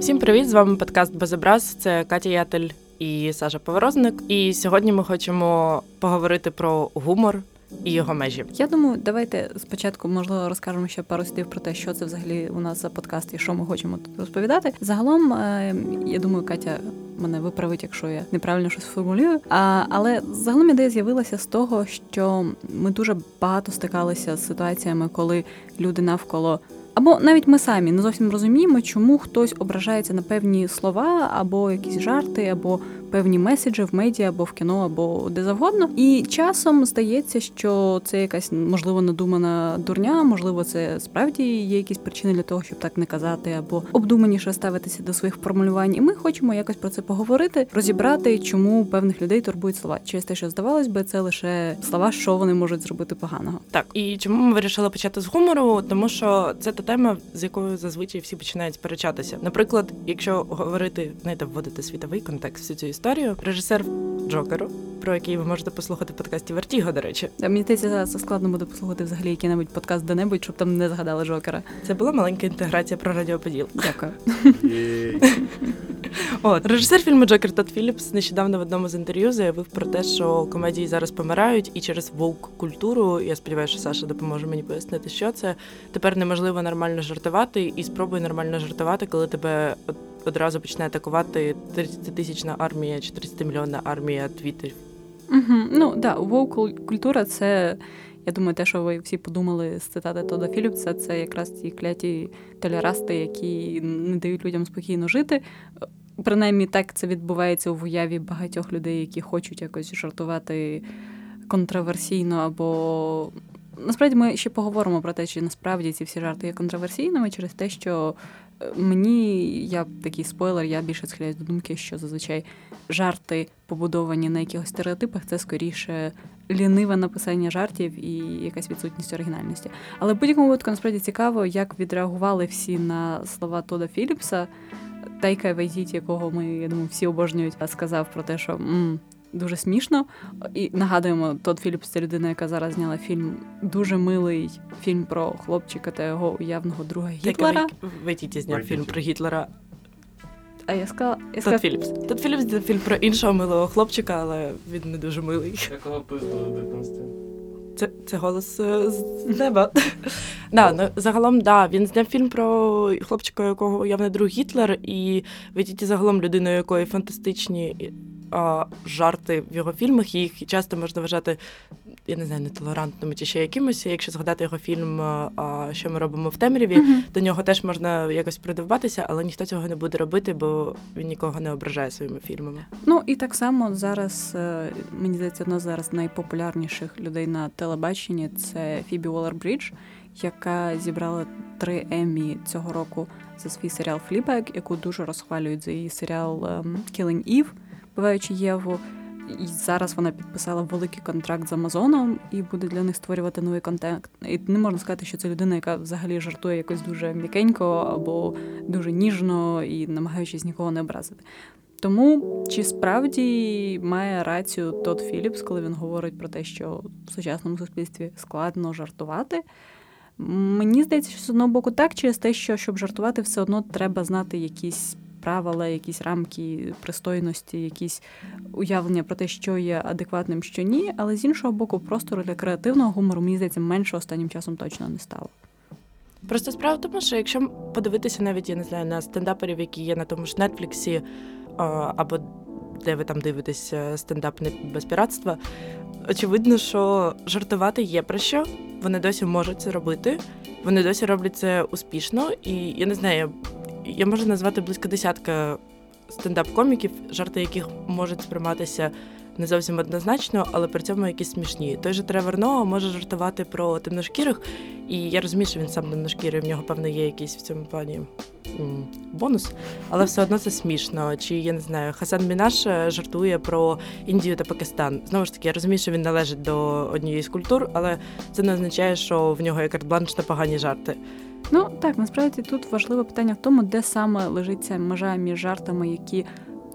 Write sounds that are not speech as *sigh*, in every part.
Всім привіт! З вами подкаст Безобраз. Це Катя Ятель і Саша Поворозник. І сьогодні ми хочемо поговорити про гумор. І його межі. Я думаю, давайте спочатку можливо розкажемо ще пару слів про те, що це взагалі у нас за подкаст і що ми хочемо тут розповідати. Загалом, е, я думаю, Катя мене виправить, якщо я неправильно щось формулюю. Але загалом ідея з'явилася з того, що ми дуже багато стикалися з ситуаціями, коли люди навколо або навіть ми самі не зовсім розуміємо, чому хтось ображається на певні слова, або якісь жарти, або певні меседжі в медіа, або в кіно, або де завгодно. І часом здається, що це якась можливо надумана дурня, можливо, це справді є якісь причини для того, щоб так не казати, або обдуманіше ставитися до своїх формулювань. І ми хочемо якось про це поговорити, розібрати, чому певних людей турбують слова. Через те, що здавалось би, це лише слова, що вони можуть зробити поганого. Так і чому ми вирішили почати з гумору? Тому що це та тема, з якою зазвичай всі починають сперечатися. Наприклад, якщо говорити, знаєте, вводити світовий контекст всю цю історію, режисер Джокеру, про який ви можете послухати в подкасті Вертіго, до речі. Мені здається, це складно буде послухати взагалі який-небудь подкаст де-небудь, щоб там не згадали Джокера. Це була маленька інтеграція про радіоподіл. Дякую. От режисер фільму Джокер Тодд Філіпс нещодавно в одному з інтерв'ю заявив про те, що комедії зараз помирають, і через вовк культуру я сподіваюся, що Саша допоможе мені пояснити, що це тепер неможливо нормально жартувати, і спробуй нормально жартувати, коли тебе одразу почне атакувати 30 тисячна армія чи 30 мільйонна армія твіттерів. Угу. Ну да, вовк культура це. Я думаю, те, що ви всі подумали з цитати Тода Філіпса, це якраз ті кляті толерасти, які не дають людям спокійно жити. Принаймні так це відбувається в уяві багатьох людей, які хочуть якось жартувати контроверсійно або. Насправді ми ще поговоримо про те, чи насправді ці всі жарти є контроверсійними через те, що мені я такий спойлер, я більше схиляюсь до думки, що зазвичай жарти, побудовані на якихось стереотипах, це скоріше ліниве написання жартів і якась відсутність оригінальності. Але в будь-якому випадку насправді цікаво, як відреагували всі на слова Тода Філіпса. Тайка Вайдіті, якого ми я думаю, всі обожнюють, сказав про те, що дуже смішно. І нагадуємо, Тод Філіпс це людина, яка зараз зняла фільм дуже милий фільм про хлопчика та його уявного друга Гітлера. Вайтіті зняв фільм про Гітлера. А я сказала... Я Тод Філіпс. Тод Філіпс це фільм про іншого милого хлопчика, але він не дуже милий. Якого пиздили в дитинстві? Це це голос е, з неба. *laughs* да, ну, Загалом, да, він зняв фільм про хлопчика, в якого уявний друг Гітлер, і видіть загалом людиною, якої фантастичні а, жарти в його фільмах. Їх часто можна вважати я не знаю, нетолерантними чи ще якимось. Якщо згадати його фільм, а, що ми робимо в темряві, mm-hmm. до нього теж можна якось придиватися, але ніхто цього не буде робити, бо він нікого не ображає своїми фільмами. Ну і так само зараз е, мені здається, одна зараз найпопулярніших людей на телебаченні це Фібі Уоллер-Брідж, яка зібрала три Еммі цього року за свій серіал Флібек, яку дуже розхвалюють за її серіал ем, Killing Eve, буваючи Єву. І зараз вона підписала великий контракт з Амазоном і буде для них створювати новий контент. І не можна сказати, що це людина, яка взагалі жартує якось дуже м'якенько або дуже ніжно і намагаючись нікого не образити. Тому чи справді має рацію Тодд Філіпс, коли він говорить про те, що в сучасному суспільстві складно жартувати? Мені здається, що з одного боку так, через те, що щоб жартувати, все одно треба знати якісь правила, якісь рамки пристойності, якісь уявлення про те, що є адекватним, що ні. Але з іншого боку, простору для креативного гумору, мені здається, менше останнім часом точно не стало. Просто справа в тому, що якщо подивитися навіть я не знаю на стендаперів, які є на тому ж Нетфліксі, або де ви там дивитесь стендап не без піратства, очевидно, що жартувати є про що. Вони досі можуть це робити, вони досі роблять це успішно, і я не знаю, я можу назвати близько десятка стендап-коміків, жарти яких можуть сприйматися не зовсім однозначно, але при цьому якісь смішні. Той же Тревор Ноа може жартувати про темношкірих, і я розумію, що він сам темношкірий, в нього, певно, є якийсь в цьому плані бонус, але все одно це смішно. Чи я не знаю, Хасан Мінаш е, жартує про Індію та Пакистан. Знову ж таки, я розумію, що він належить до однієї з культур, але це не означає, що в нього є карт-бланш на погані жарти. Ну так, насправді тут важливе питання в тому, де саме лежить ця межа між жартами, які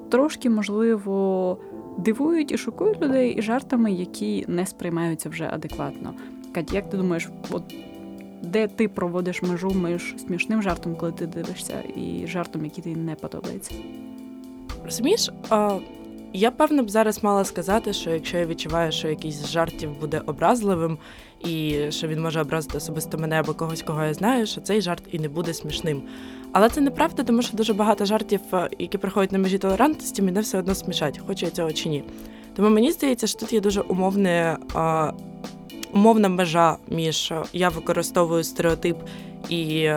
трошки, можливо, дивують і шокують людей, і жартами, які не сприймаються вже адекватно. Кать, як ти думаєш, от де ти проводиш межу між смішним жартом, коли ти дивишся, і жартом, який тобі не подобається? Розумієш, а, я певно б зараз мала сказати, що якщо я відчуваю, що якийсь з жартів буде образливим, і що він може образити особисто мене або когось, кого я знаю, що цей жарт і не буде смішним. Але це неправда, тому що дуже багато жартів, які приходять на межі толерантності, мене все одно смішать, хочу я цього чи ні. Тому мені здається, що тут є дуже умовне. А, Умовна межа між я використовую стереотип і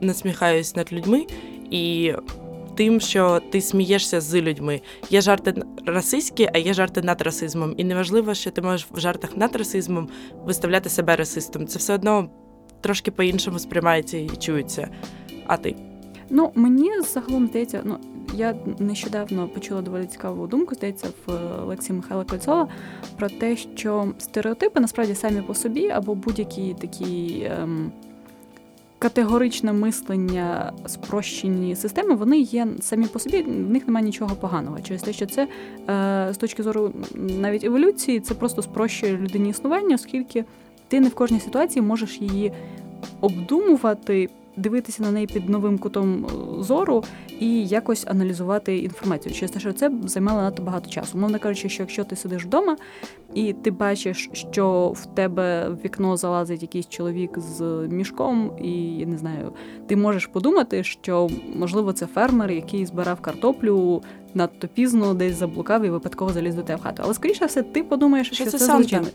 насміхаюсь над людьми, і тим, що ти смієшся з людьми. Є жарти расистські, а є жарти над расизмом. І неважливо, що ти можеш в жартах над расизмом виставляти себе расистом. Це все одно трошки по-іншому сприймається і чується. А ти? Ну, мені загалом здається, ну я нещодавно почула доволі цікаву думку, здається, в лекції Михайла Кольцова про те, що стереотипи насправді самі по собі або будь-які такі. Ем, категоричне мислення, спрощені системи, вони є самі по собі, в них немає нічого поганого. Через те, що це е, з точки зору навіть еволюції, це просто спрощує людині існування, оскільки ти не в кожній ситуації можеш її обдумувати дивитися на неї під новим кутом е, зору і якось аналізувати інформацію. Через те, що це займало надто багато часу. Мовно кажучи, що якщо ти сидиш вдома і ти бачиш, що в тебе в вікно залазить якийсь чоловік з мішком, і я не знаю, ти можеш подумати, що можливо це фермер, який збирав картоплю. Надто пізно десь заблукав і випадково заліз до тебе в хату. Але скоріше все, ти подумаєш, що, що це, це злочинець.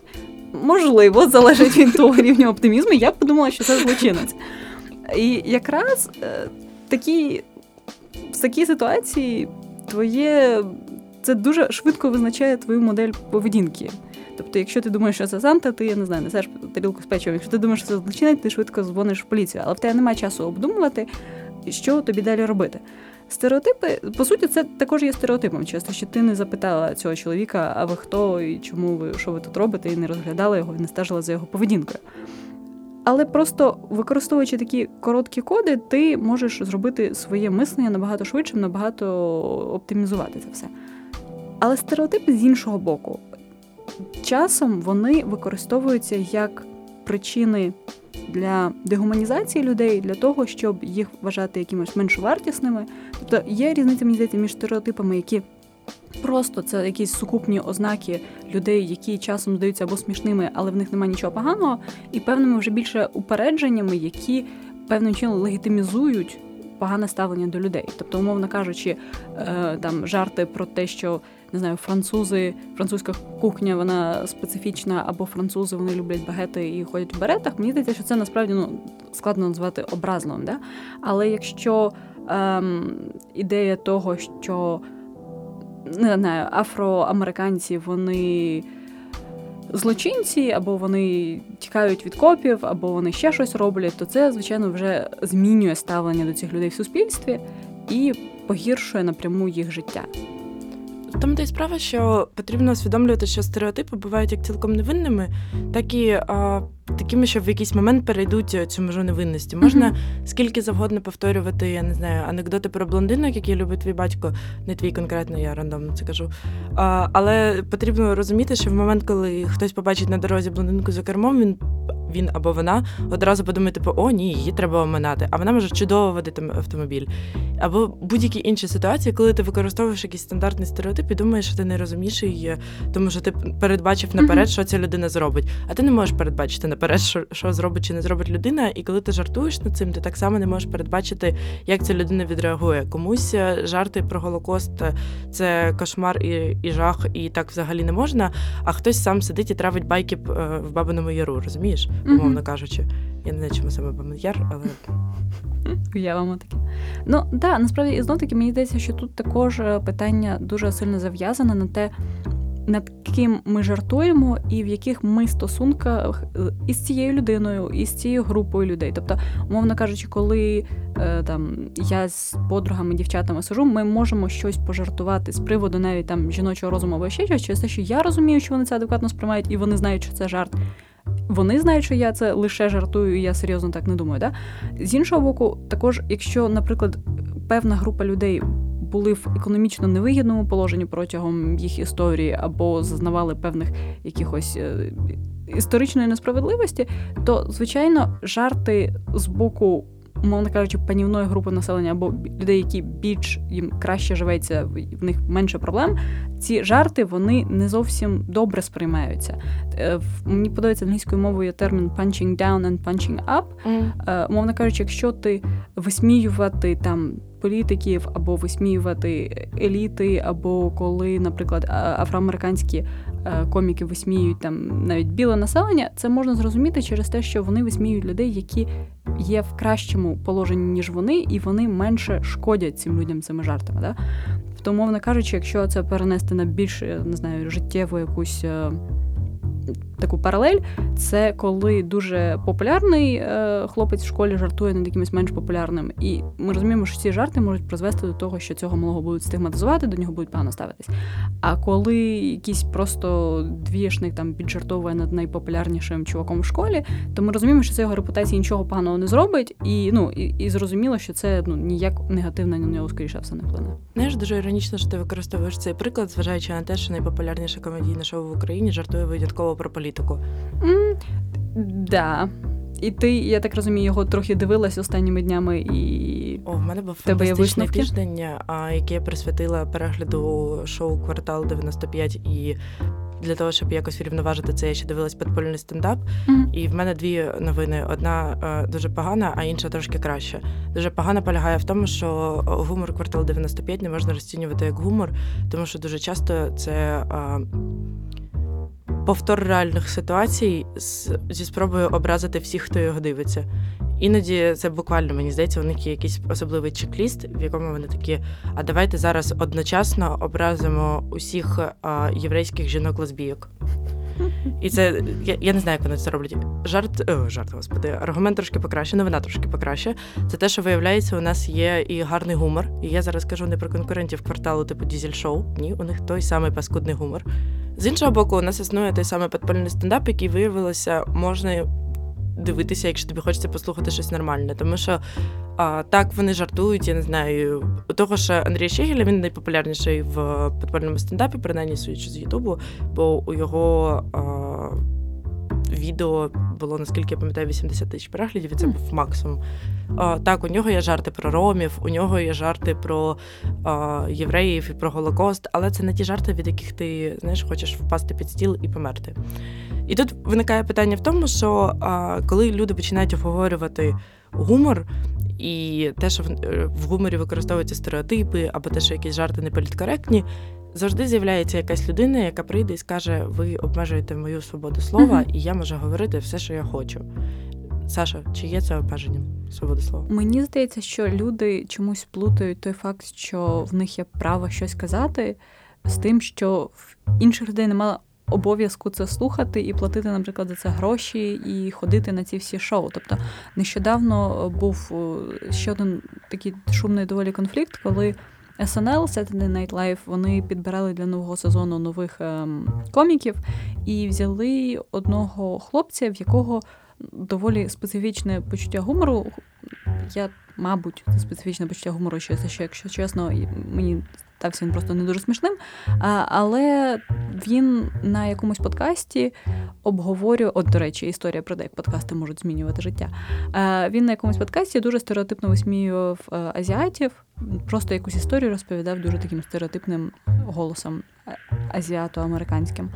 Можливо, залежить від того рівня оптимізму. Я б подумала, що це злочинець. І якраз е, такі, в такій ситуації твоє це дуже швидко визначає твою модель поведінки. Тобто, якщо ти думаєш, що це Санта, ти не знаю, несеш тарілку з печивом. Якщо ти думаєш, що це злочинець, ти швидко дзвониш в поліцію. Але в тебе немає часу обдумувати, що тобі далі робити. Стереотипи, по суті, це також є стереотипом. Часто що ти не запитала цього чоловіка, а ви хто і чому ви що ви тут робите, і не розглядала його, і не стежила за його поведінкою. Але просто використовуючи такі короткі коди, ти можеш зробити своє мислення набагато швидше, набагато оптимізувати це все. Але стереотипи з іншого боку, часом вони використовуються як причини для дегуманізації людей, для того, щоб їх вважати якимось менш вартісними. Тобто є різниця мені здається, між стереотипами, які Просто це якісь сукупні ознаки людей, які часом здаються або смішними, але в них немає нічого поганого, і певними вже більше упередженнями, які певним чином легітимізують погане ставлення до людей. Тобто, умовно кажучи, е, там жарти про те, що не знаю, французи, французька кухня, вона специфічна, або французи вони люблять багети і ходять в беретах. Мені здається, що це насправді ну складно назвати образливим. Да? Але якщо ем, ідея того, що не знаю, афроамериканці вони злочинці, або вони тікають від копів, або вони ще щось роблять, то це, звичайно, вже змінює ставлення до цих людей в суспільстві і погіршує напряму їх життя. Тому та й справа, що потрібно усвідомлювати, що стереотипи бувають як цілком невинними, так і а, такими, що в якийсь момент перейдуть цю межу невинності. Можна mm-hmm. скільки завгодно повторювати, я не знаю, анекдоти про блондинок, які любить твій батько, не твій конкретно, я рандомно це кажу. А, Але потрібно розуміти, що в момент, коли хтось побачить на дорозі блондинку за кермом, він він або вона одразу подумає, типу, о, ні, її треба оминати, а вона може чудово водити автомобіль. Або будь-які інші ситуації, коли ти використовуєш якийсь стандартний стереотип і думаєш, що ти найрозумніший, тому що ти передбачив наперед, що ця людина зробить. А ти не можеш передбачити наперед, що що зробить чи не зробить людина. І коли ти жартуєш над цим, ти так само не можеш передбачити, як ця людина відреагує. Комусь е, жарти про Голокост е, це кошмар і і жах, і так взагалі не можна. А хтось сам сидить і травить байки е, в Бабиному Яру, розумієш? Умовно кажучи. Я не знаю, чому саме Бабин Яр, але. Уявимо таке. Ну так, да, насправді і знов таки мені здається, що тут також питання дуже сильно зав'язане на те, над ким ми жартуємо, і в яких ми стосунках е, із цією людиною, із цією групою людей. Тобто, умовно кажучи, коли е, там я з подругами, дівчатами сижу, ми можемо щось пожартувати з приводу навіть там жіночого розуму або ще щось, через те, що я розумію, що вони це адекватно сприймають, і вони знають, що це жарт. Вони знають, що я це лише жартую, і я серйозно так не думаю. Да? З іншого боку, також, якщо, наприклад, певна група людей були в економічно невигідному положенні протягом їх історії, або зазнавали певних якихось е, історичної несправедливості, то звичайно жарти з боку умовно кажучи, панівної групи населення або людей, які більш їм краще живеться, в них менше проблем. Ці жарти вони не зовсім добре сприймаються. Е, мені подобається англійською мовою термін punching down and punching up. Mm. Умовно кажучи, якщо ти висміювати там. Політиків або висміювати еліти, або коли, наприклад, афроамериканські Е, коміки висміюють там навіть біле населення, це можна зрозуміти через те, що вони висміюють людей, які є в кращому положенні, ніж вони, і вони менше шкодять цим людям цими жартами. Да? Тобто, мовно кажучи, якщо це перенести на більш не знаю, життєву якусь. Таку паралель, це коли дуже популярний е, хлопець в школі жартує над якимось менш популярним. І ми розуміємо, що ці жарти можуть призвести до того, що цього малого будуть стигматизувати, до нього будуть погано ставитись. А коли якийсь просто двішник там піджартовує над найпопулярнішим чуваком в школі, то ми розуміємо, що це його репутації нічого поганого не зробить, і ну і, і зрозуміло, що це ну ніяк негативно на нього скоріше все не вплине. Знаєш, дуже іронічно, що ти використовуєш цей приклад, зважаючи на те, що найпопулярніше комедійне шоу в Україні жартує винятково про політику. Mm, да. І ти, я так розумію, його трохи дивилась останніми днями і. О, в мене був фантастичний тиждень, який я присвятила перегляду шоу Квартал 95 і. Для того, щоб якось врівноважити це, я ще дивилась підпольний стендап. Mm-hmm. І в мене дві новини: одна е, дуже погана, а інша трошки краща. Дуже погана полягає в тому, що гумор квартал 95 не можна розцінювати як гумор, тому що дуже часто це. Е, повтор реальних ситуацій зі спробою образити всіх, хто його дивиться. Іноді це буквально мені здається, у них є якийсь особливий чек-ліст, в якому вони такі. А давайте зараз одночасно образимо усіх а, єврейських жінок-лесбійок. І це я я не знаю, як вони це роблять. Жарт, о, жарт, господи, аргумент трошки покраще, новина трошки покраще. Це те, що виявляється, у нас є і гарний гумор. І я зараз кажу не про конкурентів кварталу, типу Дізель Шоу. Ні, у них той самий паскудний гумор. З іншого боку, у нас існує той самий підпольний стендап, який виявилося, можна дивитися, якщо тобі хочеться послухати щось нормальне. Тому що а, так вони жартують, я не знаю. У того що Андрій Щегеля він найпопулярніший в підпольному стендапі, принаймні судячи з Ютубу, бо у його. А, відео було, наскільки я пам'ятаю, 80 тисяч переглядів, і це був максимум. А, Так, у нього є жарти про ромів, у нього є жарти про а, євреїв і про Голокост, але це не ті жарти, від яких ти знаєш, хочеш впасти під стіл і померти. І тут виникає питання в тому, що а, коли люди починають обговорювати гумор. І те, що в, е, гуморі використовуються стереотипи, або те, що якісь жарти не політкоректні, завжди з'являється якась людина, яка прийде і скаже: Ви обмежуєте мою свободу слова, і я можу говорити все, що я хочу. Саша, чи є це обмеженням свободи слова? Мені здається, що люди чомусь плутають той факт, що в них є право щось казати, з тим, що в інших людей немає обов'язку це слухати і платити, наприклад, за це гроші і ходити на ці всі шоу. Тобто нещодавно був е, ще один такий шумний доволі конфлікт, коли. SNL, Saturday Night Live, вони підбирали для нового сезону нових ем, коміків і взяли одного хлопця, в якого доволі специфічне почуття гумору. Я, мабуть, специфічне почуття гумору, ще, якщо чесно, мені стався він просто не дуже смішним. Але він на якомусь подкасті обговорює, от, до речі, історія про те, як подкасти можуть змінювати життя. Він на якомусь подкасті дуже стереотипно висміював е, азіатів, просто якусь історію розповідав дуже таким стереотипним голосом е, азіато-американським.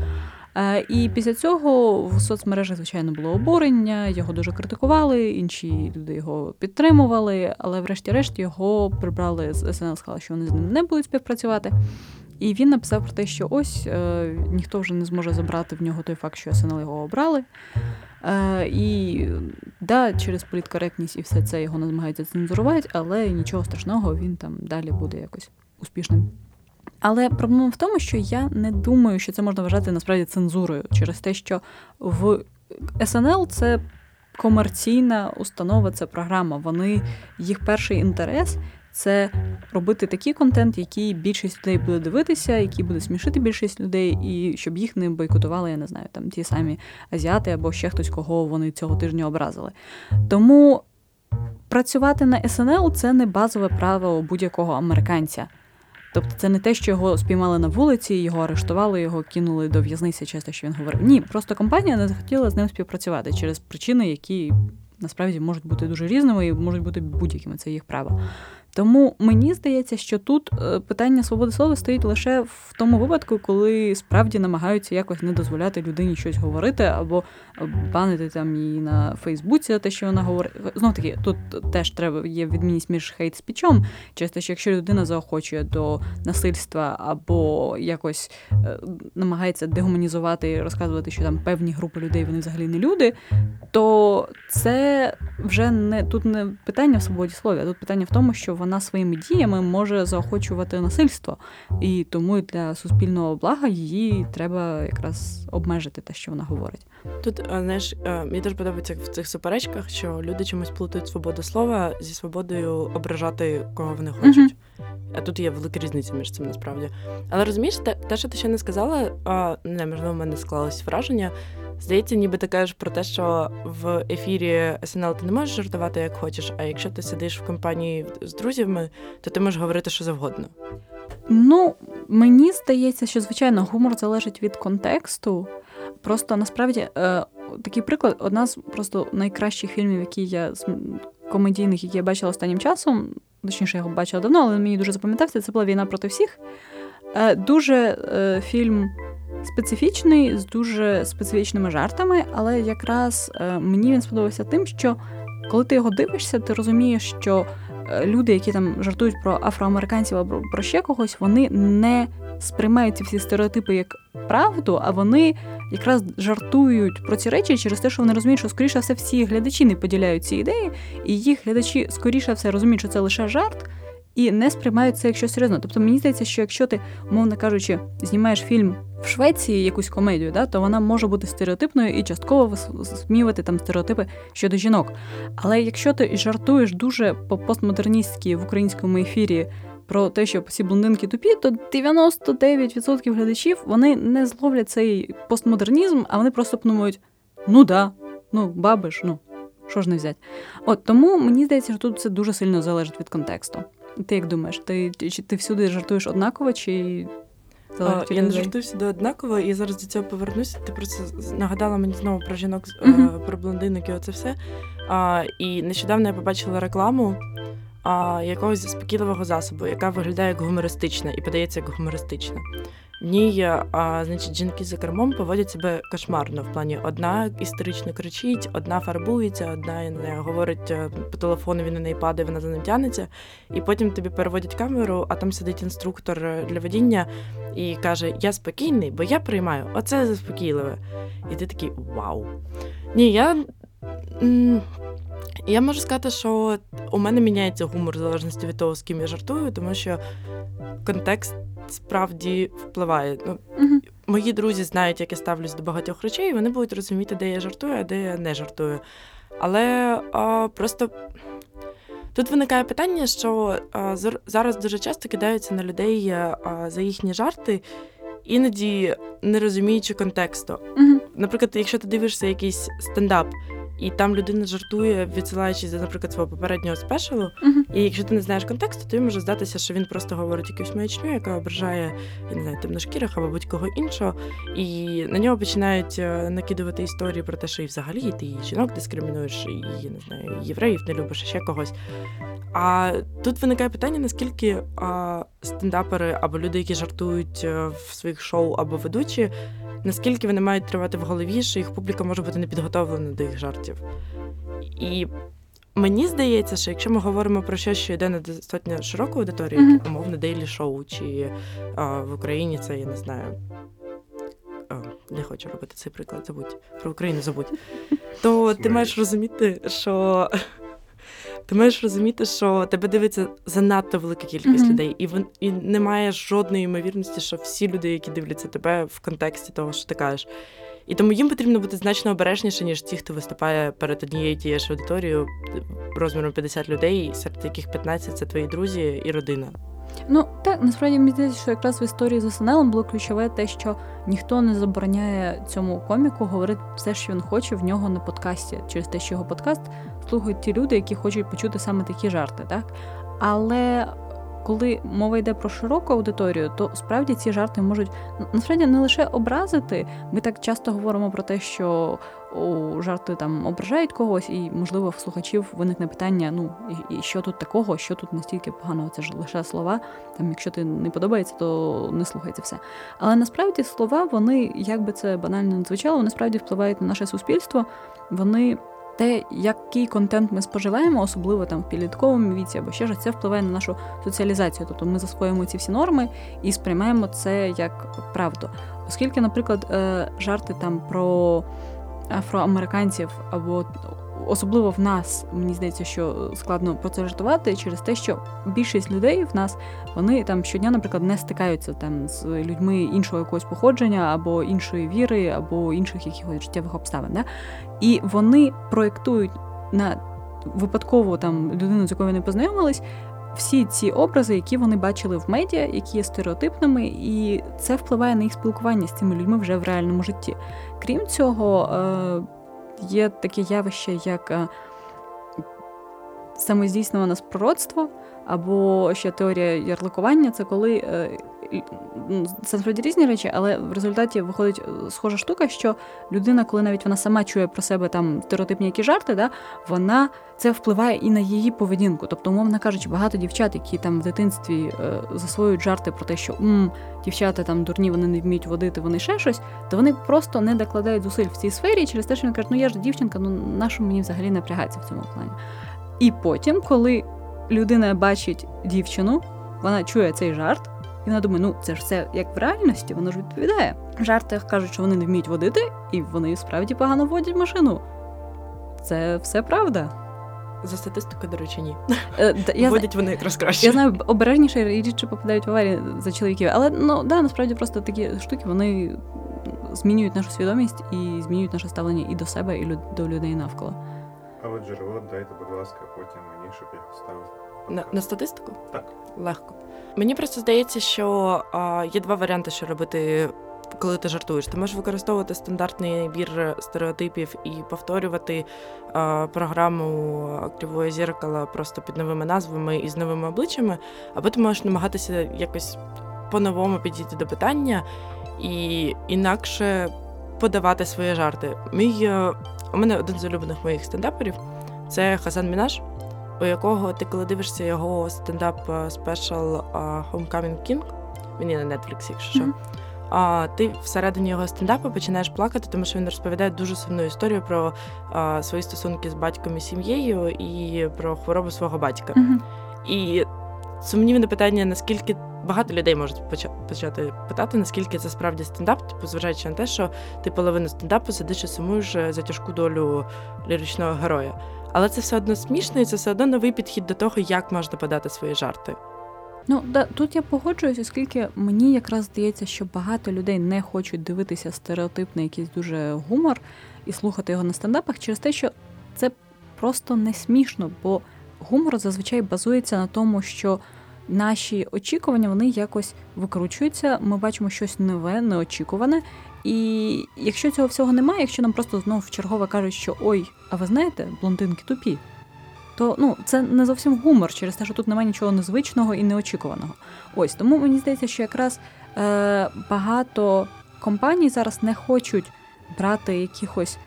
Е, і після цього в соцмережах, звичайно, було обурення, його дуже критикували, інші люди його підтримували, але, врешті-решт, його прибрали з СНЛ, сказали, що вони з ним не будуть співпрацювати. І він написав про те, що ось е, ніхто вже не зможе забрати в нього той факт, що СНЛ його обрали. Е, І да, через політкоректність і все це його намагаються цензурувати, але нічого страшного, він там далі буде якось успішним. Але проблема в тому, що я не думаю, що це можна вважати насправді цензурою через те, що в СНЛ це комерційна установа, це програма. Вони їх перший інтерес. Це робити такий контент, який більшість людей буде дивитися, який буде смішити більшість людей, і щоб їх не бойкотували, я не знаю, там ті самі азіати або ще хтось, кого вони цього тижня образили. Тому працювати на СНЛ це не базове право будь-якого американця. Тобто це не те, що його спіймали на вулиці, його арештували, його кинули до в'язниці через те, що він говорив. Ні, просто компанія не захотіла з ним співпрацювати через причини, які насправді можуть бути дуже різними і можуть бути будь-якими. Це їх право. Тому мені здається, що тут е, питання свободи слова стоїть лише в тому випадку, коли справді намагаються якось не дозволяти людині щось говорити, або банити там її на Фейсбуці те, що вона говорить. Знов таки, тут теж треба є відмінність між хейт спічом, через те, що якщо людина заохочує до насильства або якось е, намагається дегуманізувати і розказувати, що там певні групи людей вони взагалі не люди, то це вже не тут не питання в свободі слова, а тут питання в тому, що вона своїми діями може заохочувати насильство, і тому для суспільного блага її треба якраз обмежити те, що вона говорить. Тут знаєш, мені дуже подобається в цих суперечках, що люди чомусь плутають свободу слова зі свободою ображати кого вони хочуть. Uh-huh. А тут є велика різниця між цим насправді. Але розумієш, те, те, що ти ще не сказала, а, не можливо, в мене склалось враження. Здається, ніби ти кажеш про те, що в ефірі СНЛ ти не можеш жартувати як хочеш, а якщо ти сидиш в компанії з друзями, то ти можеш говорити що завгодно. Ну, мені здається, що звичайно гумор залежить від контексту. Просто насправді е, такий приклад, одна з просто найкращих фільмів, які я комедійних, які я бачила останнім часом. Точніше, я його бачила давно, але мені дуже запам'ятався. Це була війна проти всіх. Е, дуже е, фільм специфічний, з дуже специфічними жартами, але якраз е, мені він сподобався тим, що коли ти його дивишся, ти розумієш, що е, люди, які там жартують про афроамериканців або про ще когось, вони не сприймають ці всі стереотипи як правду, а вони якраз жартують про ці речі через те, що вони розуміють, що скоріше все всі глядачі не поділяють ці ідеї, і їх глядачі скоріше все розуміють, що це лише жарт. І не сприймають це як щось серйозно. Тобто мені здається, що якщо ти, умовно кажучи, знімаєш фільм в Швеції якусь комедію, да, то вона може бути стереотипною і частково висміювати там стереотипи щодо жінок. Але якщо ти жартуєш дуже по постмодерністськи в українському ефірі про те, що всі блондинки тупі, то 99% глядачів вони не зловлять цей постмодернізм, а вони просто подумають: ну да, ну баби ж, ну що ж не взяти. От тому мені здається, що тут це дуже сильно залежить від контексту. Ти як думаєш, ти чи ти всюди жартуєш однаково, чи а, я не жартую всюди однаково, і зараз до цього повернуся. Ти просто нагадала мені знову про жінок, uh-huh. про блондинок і оце все. А, І нещодавно я побачила рекламу а, якогось заспокійливого засобу, яка виглядає як гумористична і подається як гумористична. В ній а, значить, жінки за кермом поводять себе кошмарно. В плані одна істерично кричить, одна фарбується, одна не говорить е, по телефону, він на неї падає, вона за ним тянеться. І потім тобі переводять камеру, а там сидить інструктор е, для водіння і каже: Я спокійний, бо я приймаю. Оце заспокійливе. І ти такий вау. Ні, я. Я можу сказати, що у мене міняється гумор в залежності від того, з ким я жартую, тому що контекст справді впливає. Ну, uh Мої друзі знають, як я ставлюсь до багатьох речей, і вони будуть розуміти, де я жартую, а де я не жартую. Але а, просто тут виникає питання, що а, зараз дуже часто кидаються на людей а, за їхні жарти, іноді не розуміючи контексту. uh Наприклад, якщо ти дивишся якийсь стендап. І там людина жартує, відсилаючись, наприклад, свого попереднього спешалу. Uh-huh. І якщо ти не знаєш контексту, то може здатися, що він просто говорить якусь маячню, яка ображає я не знаю, темношкірих або будь-кого іншого. І на нього починають е, накидувати історії про те, що і взагалі ти і жінок дискримінуєш, і не знаю, і євреїв не любиш, і ще когось. А тут виникає питання, наскільки а, стендапери або люди, які жартують е, в своїх шоу або ведучі наскільки вони мають тривати в голові, що їх публіка може бути не підготовлена до їх жартів. І мені здається, що якщо ми говоримо про щось, що йде на достатньо широку аудиторію, mm-hmm. умовно дейлі шоу, чи а, в Україні це я не знаю. Не хочу робити цей приклад, забудь про Україну забудь. То ти маєш розуміти, що ти маєш розуміти, що тебе дивиться занадто велика кількість mm-hmm. людей, і вон, і немає жодної ймовірності, що всі люди, які дивляться тебе в контексті того, що ти кажеш. І тому їм потрібно бути значно обережніше, ніж ті, хто виступає перед однією тією ж аудиторією розміром 50 людей, серед яких 15 – це твої друзі і родина. Ну так насправді мені здається, що якраз в історії з СНЛ було ключове те, що ніхто не забороняє цьому коміку говорити все, що він хоче в нього на подкасті, через те, що його подкаст слухають ті люди, які хочуть почути саме такі жарти, так але коли мова йде про широку аудиторію, то справді ці жарти можуть насправді не лише образити. Ми так часто говоримо про те, що о, жарти там ображають когось, і, можливо, в слухачів виникне питання: ну і, що тут такого, що тут настільки поганого, це ж лише слова. Там, якщо ти не подобається, то не слухай все. Але насправді слова, вони, як би це банально не звучало, вони впливають на наше суспільство. Вони те, який контент ми споживаємо, особливо там в підлітковому віці або ще ж, це впливає на нашу соціалізацію. Тобто ми засвоїмо ці всі норми і сприймаємо це як правду. Оскільки, наприклад, е, жарти там про афроамериканців або особливо в нас, мені здається, що складно про це жартувати через те, що більшість людей в нас вони там щодня, наприклад, не стикаються там з людьми іншого якогось походження, або іншої віри, або інших якихось життєвих обставин. Да? І вони проєктують на випадково там людину, з якою вони познайомились. Всі ці образи, які вони бачили в медіа, які є стереотипними, і це впливає на їх спілкування з цими людьми вже в реальному житті. Крім цього, е, є таке явище, як е, самоздійснюване пророцтво, або ще теорія ярликування це коли е, це насправді різні речі, але в результаті виходить е, схожа штука, що людина, коли навіть вона сама чує про себе там стереотипні які жарти, да, вона це впливає і на її поведінку. Тобто, умовно кажучи, багато дівчат, які там в дитинстві е, засвоюють жарти про те, що м, дівчата там дурні, вони не вміють водити, вони ще щось, то вони просто не докладають зусиль в цій сфері через те, що він каже, ну я ж дівчинка, ну нашу мені взагалі напрягається в цьому плані. І потім, коли людина бачить дівчину, вона чує цей жарт. І вона думає, ну це ж все як в реальності, воно ж відповідає. Жарти кажуть, що вони не вміють водити, і вони справді погано водять машину. Це все правда. За статистикою, до речі, ні. Е, я *laughs* Водять вони якраз краще. Я знаю, обережніше і рідше попадають в аварії за чоловіків. Але ну да, насправді просто такі штуки вони змінюють нашу свідомість і змінюють наше ставлення і до себе, і до людей навколо. А от джерело дайте, будь ласка, потім мені, щоб я вставив. На, на статистику? Так. Легко. Мені просто здається, що а, є два варіанти, що робити, коли ти жартуєш. Ти можеш використовувати стандартний набір стереотипів і повторювати а, програму Кривої зіркала просто під новими назвами і з новими обличчями, або ти можеш намагатися якось по-новому підійти до питання і інакше подавати свої жарти. Мій е, у мене один з улюблених моїх стендаперів це Хасан Мінаш у якого ти, коли дивишся його стендап е, спешл е, Homecoming King, він є на Netflix, якщо що. А ти всередині його стендапу починаєш плакати, тому що він розповідає дуже сумну історію про а, свої стосунки з батьком і сім'єю і про хворобу свого батька. Mm-hmm. І сумнівне питання, наскільки багато людей можуть почати питати, наскільки це справді стендап, типу, зважаючи на те, що ти половину стендапу сидиш і сумуєш е, за тяжку долю ліричного героя. Але це все одно смішно, і це все одно новий підхід до того, як можна подати свої жарти. Ну да, тут я погоджуюсь, оскільки мені якраз здається, що багато людей не хочуть дивитися стереотипний якийсь дуже гумор і слухати його на стендапах через те, що це просто не смішно, бо гумор зазвичай базується на тому, що наші очікування вони якось викручуються. Ми бачимо щось нове, неочікуване, і якщо цього всього немає, якщо нам просто знову чергове кажуть, що ой, а ви знаєте, блондинки тупі, то ну це не зовсім гумор через те, що тут немає нічого незвичного і неочікуваного. Ось тому мені здається, що якраз е, багато компаній зараз не хочуть брати якихось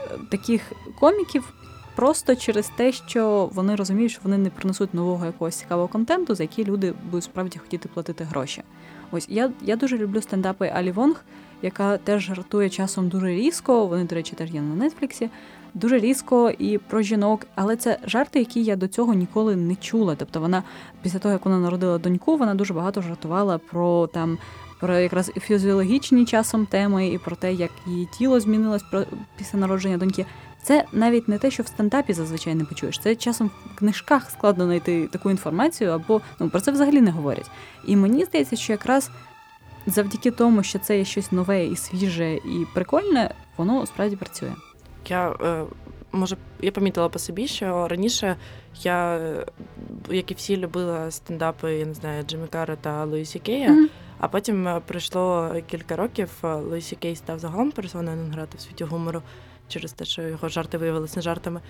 е, таких коміків. Просто через те, що вони розуміють, що вони не принесуть нового якогось цікавого контенту, за який люди будуть справді хотіти платити гроші. Ось я я дуже люблю стендапи Алі Вонг, яка теж жартує часом дуже різко. Вони, до речі, теж є на Нетфліксі. Дуже різко і про жінок, але це жарти, які я до цього ніколи не чула. Тобто вона після того, як вона народила доньку, вона дуже багато жартувала про там. Про якраз фізіологічні часом теми і про те, як її тіло змінилось після народження доньки. Це навіть не те, що в стендапі зазвичай не почуєш. Це часом в книжках складно знайти таку інформацію, або ну про це взагалі не говорять. І мені здається, що якраз завдяки тому, що це є щось нове і свіже і прикольне, воно справді працює. Я е, може я помітила по собі, що раніше я, як і всі, любила стендапи, я не знаю, Джиммі Карра та Луїсі Кея. Mm-hmm. А потім е, пройшло кілька років. Е, Луїсі Кей став загалом персоною грати в світі гумору через те, що його жарти виявилися не жартами.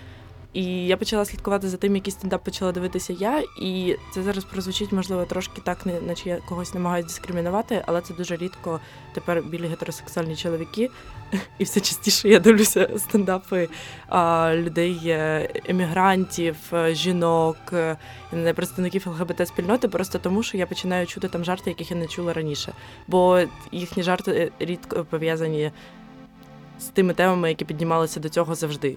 І я почала слідкувати за тим, який стендап почала дивитися я. І це зараз прозвучить, можливо, трошки так, наче я когось намагаюся дискримінувати, але це дуже рідко тепер білі гетеросексуальні чоловіки. *laughs* І все частіше я дивлюся стендапи а, людей, е, емігрантів, е, жінок, е, не представників ЛГБТ-спільноти, просто тому, що я починаю чути там жарти, яких я не чула раніше. Бо їхні жарти рідко пов'язані з тими темами, які піднімалися до цього завжди.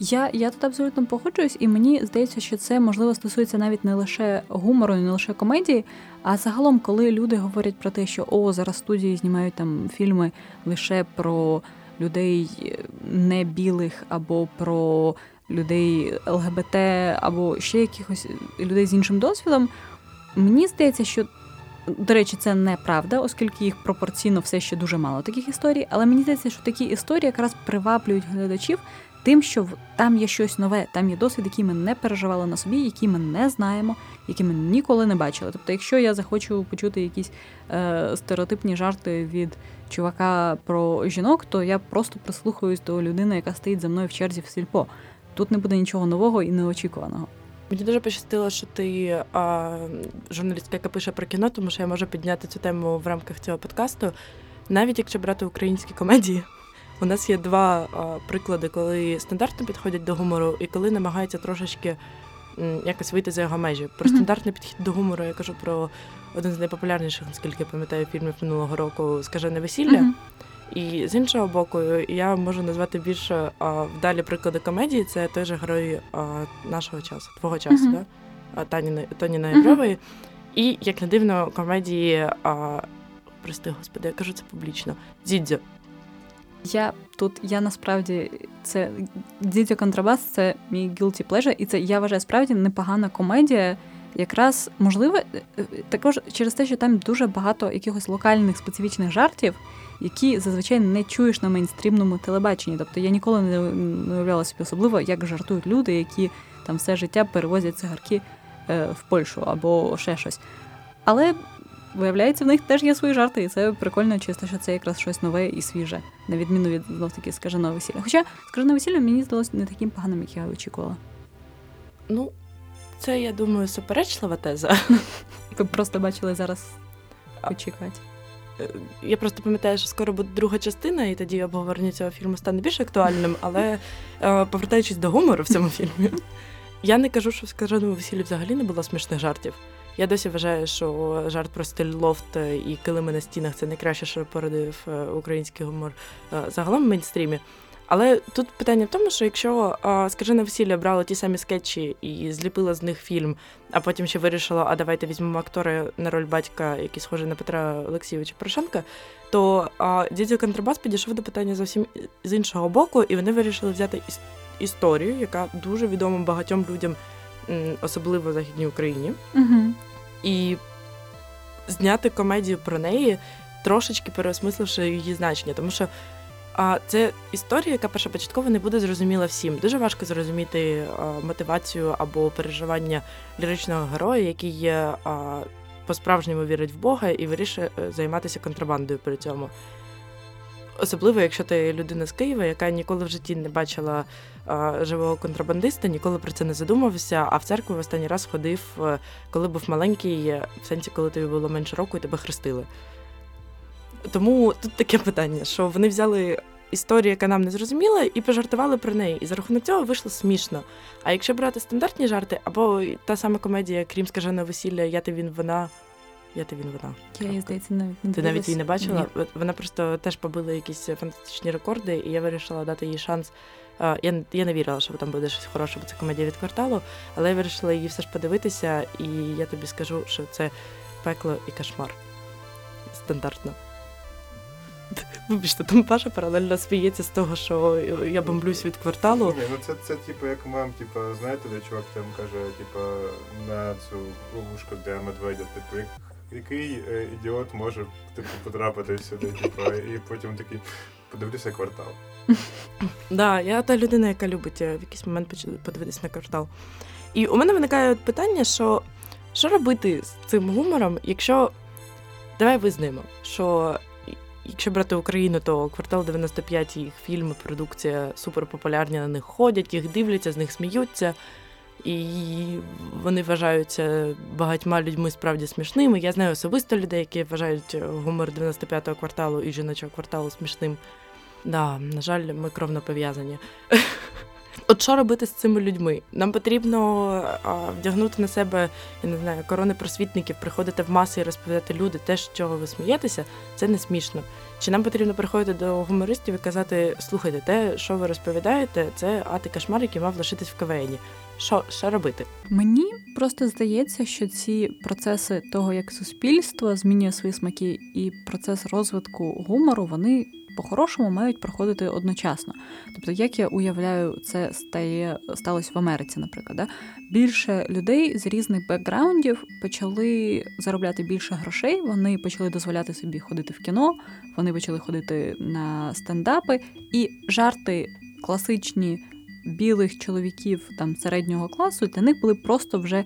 Я я тут абсолютно погоджуюсь, і мені здається, що це можливо стосується навіть не лише гумору, не лише комедії. А загалом, коли люди говорять про те, що о, зараз студії знімають там фільми лише про людей не білих або про людей ЛГБТ, або ще якихось людей з іншим досвідом, мені здається, що до речі, це неправда, оскільки їх пропорційно все ще дуже мало таких історій. Але мені здається, що такі історії якраз приваблюють глядачів тим, що там є щось нове, там є досвід, який ми не переживали на собі, який ми не знаємо, який ми ніколи не бачили. Тобто, якщо я захочу почути якісь е, стереотипні жарти від чувака про жінок, то я просто прислухаюсь до людини, яка стоїть за мною в черзі в сільпо. Тут не буде нічого нового і неочікуваного. Мені дуже пощастило, що ти а, журналістка, яка пише про кіно, тому що я можу підняти цю тему в рамках цього подкасту. Навіть якщо брати українські комедії, у нас є два а, приклади, коли стандартно підходять до гумору, і коли намагаються трошечки м, якось вийти за його межі. Про mm-hmm. стандартний підхід до гумору я кажу про один з найпопулярніших, наскільки я пам'ятаю, фільмів минулого року Скажене весілля. Mm-hmm. І з іншого боку, я можу назвати більше а, вдалі приклади комедії. Це той же герой а, нашого часу, твого часу, uh-huh. да? Тані Тоні Наєврової. Uh-huh. І як не дивно, комедії, а, прости господи, я кажу це публічно. Дідзьо. Я тут, я насправді це Дідзьо Контрабас, це мій guilty pleasure, і це я вважаю справді непогана комедія. Якраз можливо, е, е, також через те, що там дуже багато якихось локальних специфічних жартів, які зазвичай не чуєш на мейнстрімному телебаченні. Тобто я ніколи не уявляла собі особливо, як жартують люди, які там все життя перевозять цигарки е, в Польщу або ще щось. Але виявляється, в них теж є свої жарти, і це прикольно, чисто, що це якраз щось нове і свіже, на відміну від знов таки скаженого весілля. Хоча скажене весілля мені здалося не таким поганим, як я очікувала. Ну, це я думаю суперечлива теза. *laughs* Ви просто бачили зараз очікувати. Е, я просто пам'ятаю, що скоро буде друга частина, і тоді обговорення цього фільму стане більш актуальним, але е, повертаючись до гумору в цьому фільмі, я не кажу, що в скаженому весіллі взагалі не було смішних жартів. Я досі вважаю, що жарт про стиль лофт і килими на стінах це найкраще, що породив е, український гумор загалом в мейнстрімі. Але тут питання в тому, що якщо скажене весілля брало ті самі скетчі і зліпила з них фільм, а потім ще вирішила, а давайте візьмемо актора на роль батька, який схожий на Петра Олексійовича Порошенка, то дідьо Контрабас підійшов до питання зовсім з іншого боку, і вони вирішили взяти історію, яка дуже відома багатьом людям, особливо в Західній Україні, угу. і зняти комедію про неї, трошечки переосмисливши її значення, тому що. А це історія, яка першопочатково не буде зрозуміла всім. Дуже важко зрозуміти мотивацію або переживання ліричного героя, який по-справжньому вірить в Бога і вирішує е, займатися контрабандою при цьому. Особливо, якщо ти людина з Києва, яка ніколи в житті не бачила а, живого контрабандиста, ніколи про це не задумався, а в церкву в останній раз ходив, е, коли був маленький, в сенсі, коли тобі було менше року і тебе хрестили. Тому тут таке питання, що вони взяли історію, яка нам не зрозуміла, і пожартували про неї. І за рахунок цього вийшло смішно. А якщо брати стандартні жарти, або та сама комедія, крім скаженого весілля, я ти він вона. Я ти він вона. Я її, здається, навіть не Ти навіть її не бачила? Ні. Вона просто теж побила якісь фантастичні рекорди, і я вирішила дати їй шанс. Я я не вірила, що там буде щось хороше, бо це комедія від кварталу, але я вирішила її все ж подивитися, і я тобі скажу, що це пекло і кошмар. Стандартно. *laughs* Вибачте, там Паша паралельно сміється з того, що я бомблюсь від кварталу. Ні, ну це, це типу, як мам, типу, знаєте, де чувак там каже, типу, на цю ловушку для медведя, типу, як, який е, ідіот може типу, потрапити сюди, типу, і потім такий подивлюся квартал. Так, *laughs* да, я та людина, яка любить е, в якийсь момент подивитися на квартал. І у мене виникає питання, що що робити з цим гумором, якщо давай визнаємо, що якщо брати Україну, то квартал 95 їх фільми, продукція суперпопулярні, на них ходять, їх дивляться, з них сміються. І вони вважаються багатьма людьми справді смішними. Я знаю особисто людей, які вважають гумор 95-го кварталу і жіночого кварталу смішним. Да, на жаль, ми кровно пов'язані. От що робити з цими людьми? Нам потрібно а, вдягнути на себе, я не знаю, корони просвітників, приходити в маси і розповідати люди те, з чого ви смієтеся, це не смішно. Чи нам потрібно приходити до гумористів і казати, слухайте, те, що ви розповідаєте, це ати кошмар, який мав лишитись в КВНі. Що що робити? Мені просто здається, що ці процеси того, як суспільство змінює свої смаки, і процес розвитку гумору, вони по-хорошому мають проходити одночасно. Тобто, як я уявляю, це стає сталося в Америці, наприклад, да? більше людей з різних бекграундів почали заробляти більше грошей. Вони почали дозволяти собі ходити в кіно, вони почали ходити на стендапи і жарти класичні. Білих чоловіків там середнього класу для них були просто вже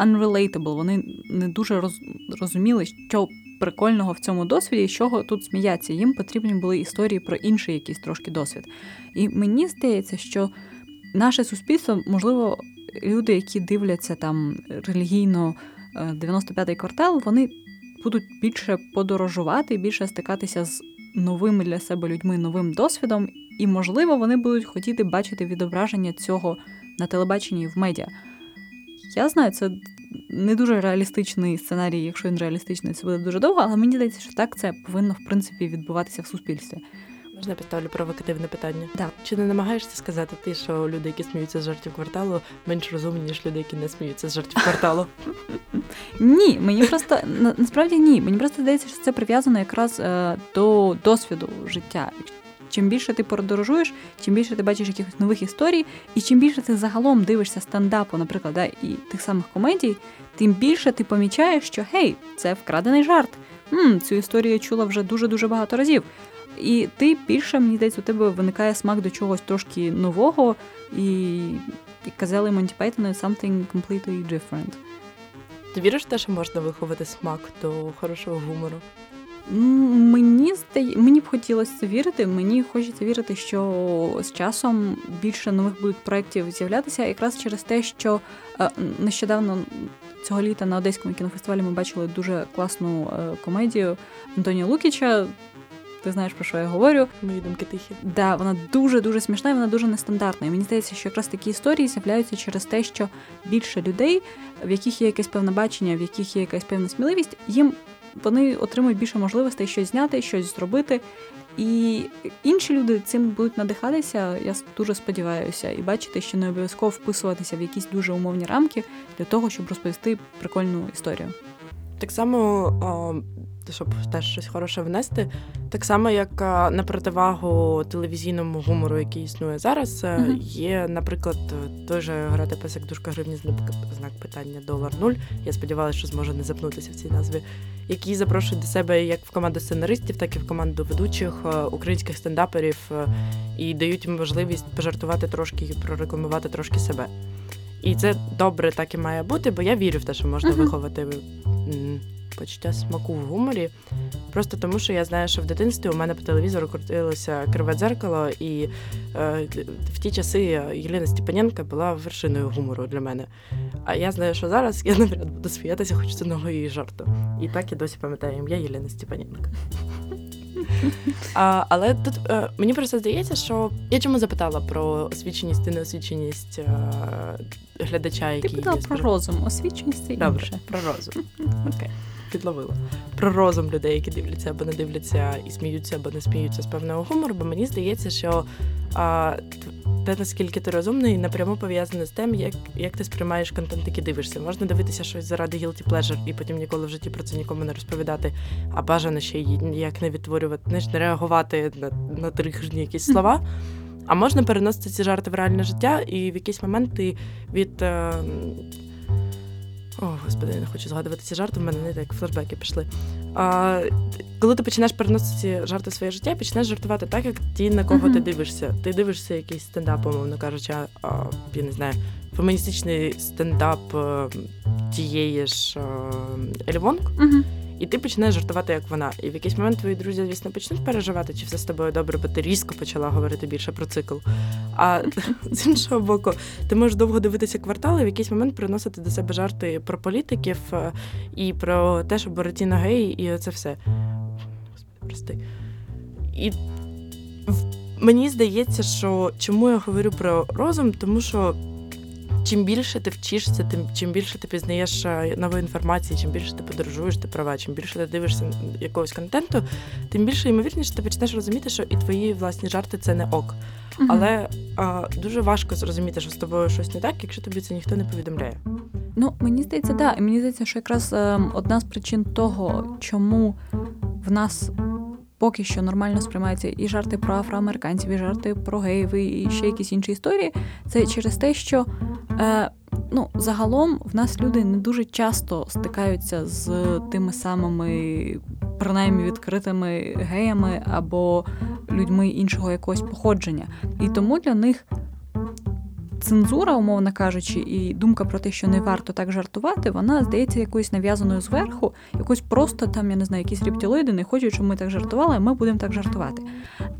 unrelatable. Вони не дуже роз, розуміли, що прикольного в цьому досвіді, з чого тут сміяться. Їм потрібні були історії про інший якийсь трошки досвід. І мені здається, що наше суспільство, можливо, люди, які дивляться там релігійно 95-й е, квартал, вони будуть більше подорожувати, більше стикатися з новими для себе людьми, новим досвідом, і, можливо, вони будуть хотіти бачити відображення цього на телебаченні і в медіа. Я знаю, це не дуже реалістичний сценарій, якщо він реалістичний, це буде дуже довго, але мені здається, що так це повинно в принципі відбуватися в суспільстві. Можна поставлю провокативне питання. Да. Чи не намагаєшся сказати ти, що люди, які сміються з жартів кварталу, менш розумні, ніж люди, які не сміються з жартів кварталу? *laughs* Ні, мені просто насправді ні. Мені просто здається, що це прив'язано якраз е, до досвіду життя. Чим більше ти подорожуєш, чим більше ти бачиш якихось нових історій, і чим більше ти загалом дивишся стендапу, наприклад, да, і тих самих комедій, тим більше ти помічаєш, що гей, це вкрадений жарт. М, Цю історію я чула вже дуже-дуже багато разів. І ти більше, мені здається, у тебе виникає смак до чогось трошки нового, і, і казали Монті Пейтону something completely different. Ти віриш в те, що можна виховати смак до хорошого гумору? Мені здає, мені б хотілося це вірити. Мені хочеться вірити, що з часом більше нових будуть проєктів з'являтися, якраз через те, що е, нещодавно цього літа на Одеському кінофестивалі ми бачили дуже класну е, комедію Антонія Лукіча. Ти знаєш, про що я говорю. Мої думки тихі. Да, вона дуже-дуже смішна і вона дуже нестандартна. І мені здається, що якраз такі історії з'являються через те, що більше людей, в яких є якесь певне бачення, в яких є якась певна сміливість, їм вони отримують більше можливостей щось зняти, щось зробити. І інші люди цим будуть надихатися, я дуже сподіваюся, і бачити, що не обов'язково вписуватися в якісь дуже умовні рамки для того, щоб розповісти прикольну історію. Так само щоб теж щось хороше внести. Так само, як на противагу телевізійному гумору, який існує зараз, mm-hmm. є, наприклад, той же грати песик дужка гривні знак питання долар нуль. Я сподівалася, що зможу не запнутися в цій назві, які запрошують до себе як в команду сценаристів, так і в команду ведучих українських стендаперів і дають їм можливість пожартувати трошки і прорекламувати трошки себе. І це добре, так і має бути, бо я вірю в те, що можна виховати почуття смаку в гуморі. Просто тому, що я знаю, що в дитинстві у мене по телевізору крутилося криве дзеркало, і е, в ті часи Єлена Степаненка була вершиною гумору для мене. А я знаю, що зараз я навряд буду сміятися, хоч це нового її жарту. І так я досі пам'ятаю ім'я Єлена Степаненка. *laughs* А, Але тут а, е, мені просто здається, що я чому запитала про освіченість і неосвіченість а, е, глядача, який Ти питала про розум, освіченість і Добре, про розум. *laughs* Окей підловила про розум людей, які дивляться або не дивляться і сміються, або не сміються з певного гумору. Бо мені здається, що а, те, наскільки ти розумний, напряму пов'язане з тим, як як ти сприймаєш контент, який дивишся. Можна дивитися щось заради guilty pleasure і потім ніколи в житті про це нікому не розповідати, а бажано ще й ніяк не відтворювати, не реагувати на на тригерні якісь слова. А можна переносити ці жарти в реальне життя, і в якийсь момент ти від. Е, о, господи, я не хочу згадувати ці жарти, в мене не так флешбеки пішли. А, Коли ти починаєш переносити ці жарти в своє життя, починаєш жартувати так, як ті, на кого mm-hmm. ти дивишся. Ти дивишся якийсь стендап, умовно кажучи, а, я не знаю, феміністичний стендап е, тієї ж Алі Вонг. Mm-hmm. І ти починаєш жартувати, як вона. І в якийсь момент твої друзі, звісно, почнуть переживати, чи все з тобою добре, бо ти різко почала говорити більше про цикл. А *laughs* з іншого боку, ти можеш довго дивитися Квартали, в якийсь момент приносити до себе жарти про політиків е, і про те, що Боротіна гей, і оце все. Господи, прости. І мені здається, що чому я говорю про розум, тому що чим більше ти вчишся, тим чим більше ти пізнаєш е, нової інформації, чим більше ти подорожуєш, ти права, чим більше ти дивишся якогось контенту, тим більше ймовірніше ти почнеш розуміти, що і твої власні жарти це не ок. Mm-hmm. Але а, дуже важко зрозуміти, що з тобою щось не так, якщо тобі це ніхто не повідомляє. Ну мені здається, да. І мені здається, що якраз е, одна з причин того, чому в нас поки що нормально сприймаються і жарти про афроамериканців, і жарти про геїв, і ще якісь інші історії. Це через те, що е, ну, загалом в нас люди не дуже часто стикаються з тими самими, принаймні відкритими геями або людьми іншого якогось походження. І тому для них цензура, умовно кажучи, і думка про те, що не варто так жартувати, вона здається якоюсь нав'язаною зверху, якось просто там, я не знаю, якісь рептилоїди не хочуть, щоб ми так жартували, а ми будемо так жартувати.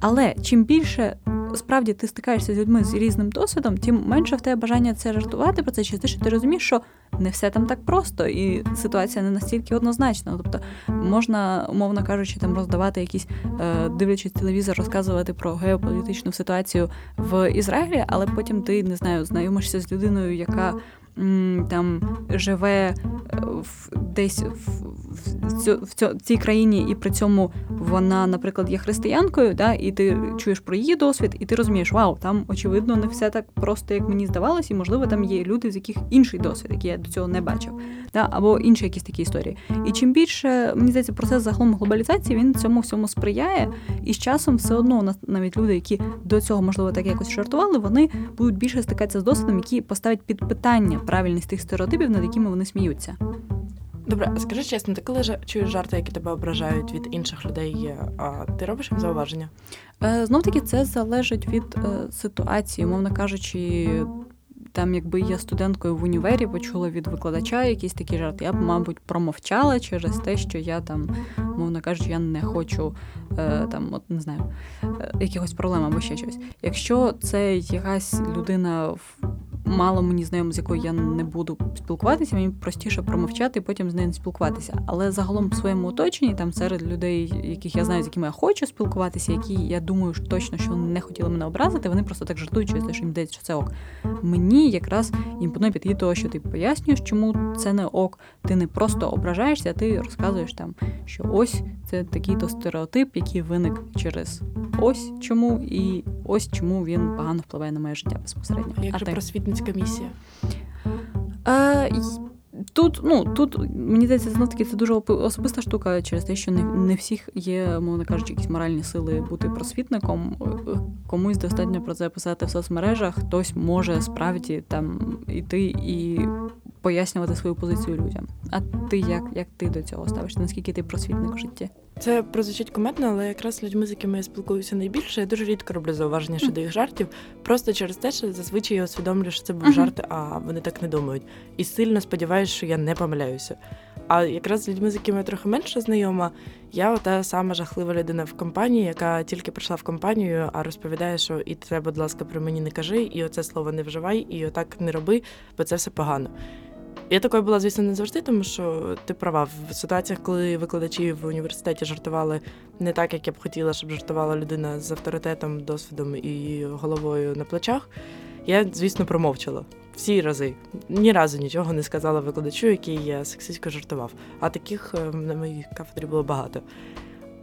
Але чим більше справді ти стикаєшся з людьми з різним досвідом, тим менше в тебе бажання це жартувати про це, чи те, що ти розумієш, що не все там так просто, і ситуація не настільки однозначна. Тобто можна, умовно кажучи, там роздавати якісь, е, дивлячись телевізор, розказувати про геополітичну ситуацію в Ізраїлі, але потім ти не знаю, знайомишся з людиною, яка там живе е, в, десь в, в, в, в цій країні, і при цьому вона, наприклад, є християнкою, да, і ти чуєш про її досвід, і ти розумієш, вау, там очевидно не все так просто, як мені здавалось, і можливо там є люди, з яких інший досвід, який я до цього не бачив, да, або інші якісь такі історії. І чим більше мені здається, процес загалом глобалізації він цьому всьому сприяє, і з часом все одно у нас навіть люди, які до цього можливо так якось жартували, вони будуть більше стикатися з досвідом, які поставить під питання правильність тих стереотипів, над якими вони сміються. Добре, скажи чесно, ти коли чуєш жарти, які тебе ображають від інших людей, а ти робиш їм зауваження? Е, Знов таки це залежить від е, ситуації, мовно кажучи. Там, якби я студенткою в універі почула від викладача якісь такі жарти, я б, мабуть, промовчала через те, що я там, мовно кажучи, я не хочу е, там, от не знаю, е, якихось проблем або ще щось. Якщо це якась людина мало мені знайомо, з якою я не буду спілкуватися, мені простіше промовчати і потім з нею не спілкуватися. Але загалом в своєму оточенні, там серед людей, яких я знаю, з якими я хочу спілкуватися, які я думаю що точно, що вони не хотіли мене образити, вони просто так жартують, що їм здається, що це ок. Мені якраз імпонує підхід того, що ти пояснюєш, чому це не ок. Ти не просто ображаєшся, а ти розказуєш там, що ось це такий-то стереотип, який виник через ось чому, і ось чому він погано впливає на моє життя безпосередньо. Як а же просвітницька місія? Е, Тут, ну, тут, мені здається, знов таки це дуже особиста штука через те, що не не всіх є, мовно кажучи, якісь моральні сили бути просвітником. Комусь достатньо про це писати в соцмережах, хтось може справді там іти і пояснювати свою позицію людям. А ти як як ти до цього ставишся? Наскільки ти просвітник в житті? Це прозвучить комедно, але якраз людьми, з якими я спілкуюся найбільше, я дуже рідко роблю зауваження щодо їх жартів, просто через те, що зазвичай я усвідомлюю, що це був жарт, а вони так не думають. І сильно сподіваюся, що я не помиляюся. А якраз з людьми, з якими я трохи менше знайома, я та сама жахлива людина в компанії, яка тільки прийшла в компанію, а розповідає, що і це, будь ласка, про мені не кажи, і оце слово не вживай, і отак не роби, бо це все погано. Я такою була, звісно, не завжди, тому що ти права в ситуаціях, коли викладачі в університеті жартували не так, як я б хотіла, щоб жартувала людина з авторитетом, досвідом і головою на плечах. Я, звісно, промовчала всі рази. Ні разу нічого не сказала викладачу, який я сексистсько жартував. А таких е, на моїй кафедрі було багато.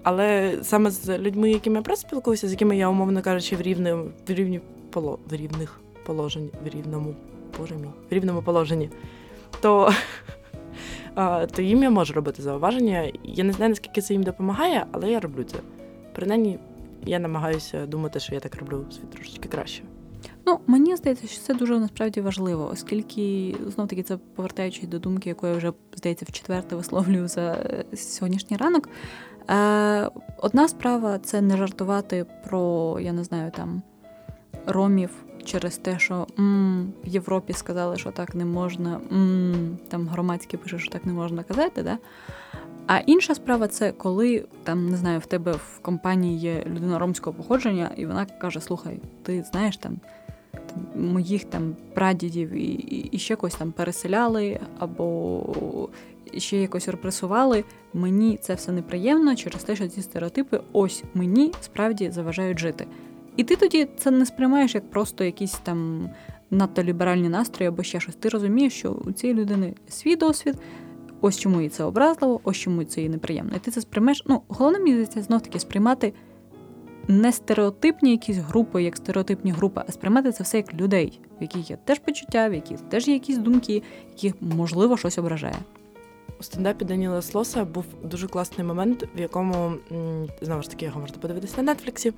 Але саме з людьми, якими я просто спілкуюся, з якими я, умовно кажучи, в рівні, в рівні поло, в рівних положень, в рівному боже мій, в рівному положенні то *laughs* то їм я можу робити зауваження. Я не знаю, наскільки це їм допомагає, але я роблю це. Принаймні, я намагаюся думати, що я так роблю світ трошечки краще. Ну, мені здається, що це дуже насправді важливо, оскільки знов таки це повертаючись до думки, яку я вже здається в четверте висловлюю за е, сьогоднішній ранок. Е, Одна справа це не жартувати про, я не знаю, там ромів через те, що м, в Європі сказали, що так не можна, м, там громадські пише, що так не можна казати. Да? А інша справа це коли там не знаю, в тебе в компанії є людина ромського походження, і вона каже: Слухай, ти знаєш там. Моїх там прадідів і, і, ще когось там переселяли, або ще якось репресували. Мені це все неприємно через те, що ці стереотипи ось мені справді заважають жити. І ти тоді це не сприймаєш як просто якісь там надто ліберальні настрої або ще щось. Ти розумієш, що у цієї людини свій досвід, ось чому їй це образливо, ось чому це їй неприємно. І ти це сприймаєш. Ну, головне мені здається, знов таки сприймати не стереотипні якісь групи, як стереотипні групи, а сприймати це все як людей, в яких є теж почуття, в яких теж є якісь думки, яких можливо щось ображає. У стендапі Даніла Слоса був дуже класний момент, в якому знову ж таки його можна подивитися на Нетфліксі.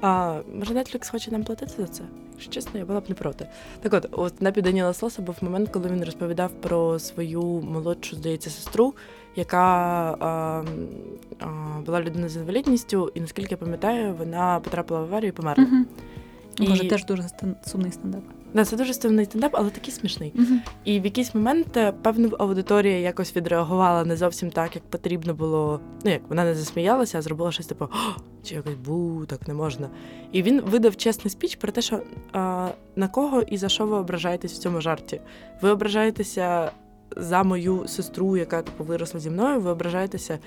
А, Може, Netflix хоче нам платити за це? Якщо чесно, я була б не проти. Так от, от на Даніла Слоса був момент, коли він розповідав про свою молодшу, здається, сестру, яка а, а, була людиною з інвалідністю, і наскільки я пам'ятаю, вона потрапила в аварію і померла. Угу. І... Може, теж дуже сумний стендап. Да, це дуже стильний стендап, але такий смішний. Uh-huh. І в якийсь момент е, певна аудиторія якось відреагувала не зовсім так, як потрібно було. Ну як вона не засміялася, а зробила щось типу чи якось бу, так не можна. І він видав чесний спіч про те, що а, на кого і за що ви ображаєтесь в цьому жарті. Ви ображаєтеся за мою сестру, яка типу виросла зі мною, ви ображаєтеся,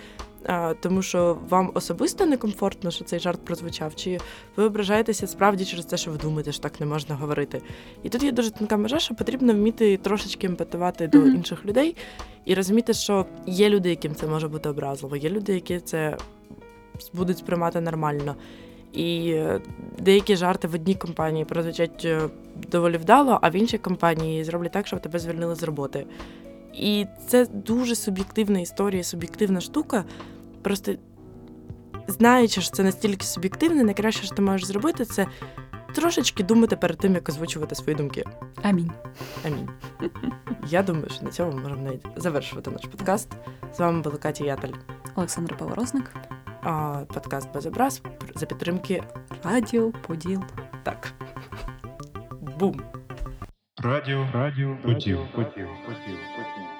тому що вам особисто некомфортно, що цей жарт прозвучав, чи ви ображаєтеся справді через те, що ви думаєте, що так не можна говорити. І тут є дуже тонка межа, що потрібно вміти трошечки емпатувати до mm-hmm. інших людей і розуміти, що є люди, яким це може бути образливо, є люди, які це будуть сприймати нормально. І е, деякі жарти в одній компанії прозвучать е, доволі вдало, а в іншій компанії зроблять так, щоб тебе звільнили з роботи. І це дуже суб'єктивна історія, суб'єктивна штука. Просто знаючи, що це настільки суб'єктивне, найкраще, що ти можеш зробити, це трошечки думати перед тим, як озвучувати свої думки. Амінь. Амінь. Я думаю, що на цьому можемо навіть завершувати наш подкаст. З вами була Катя Ятель. Олександр Поворозник. Подкаст без образ за підтримки Радіо Поділ. Так. Бум! Радіо, радіо, поділ, поділ, поділ, поділ.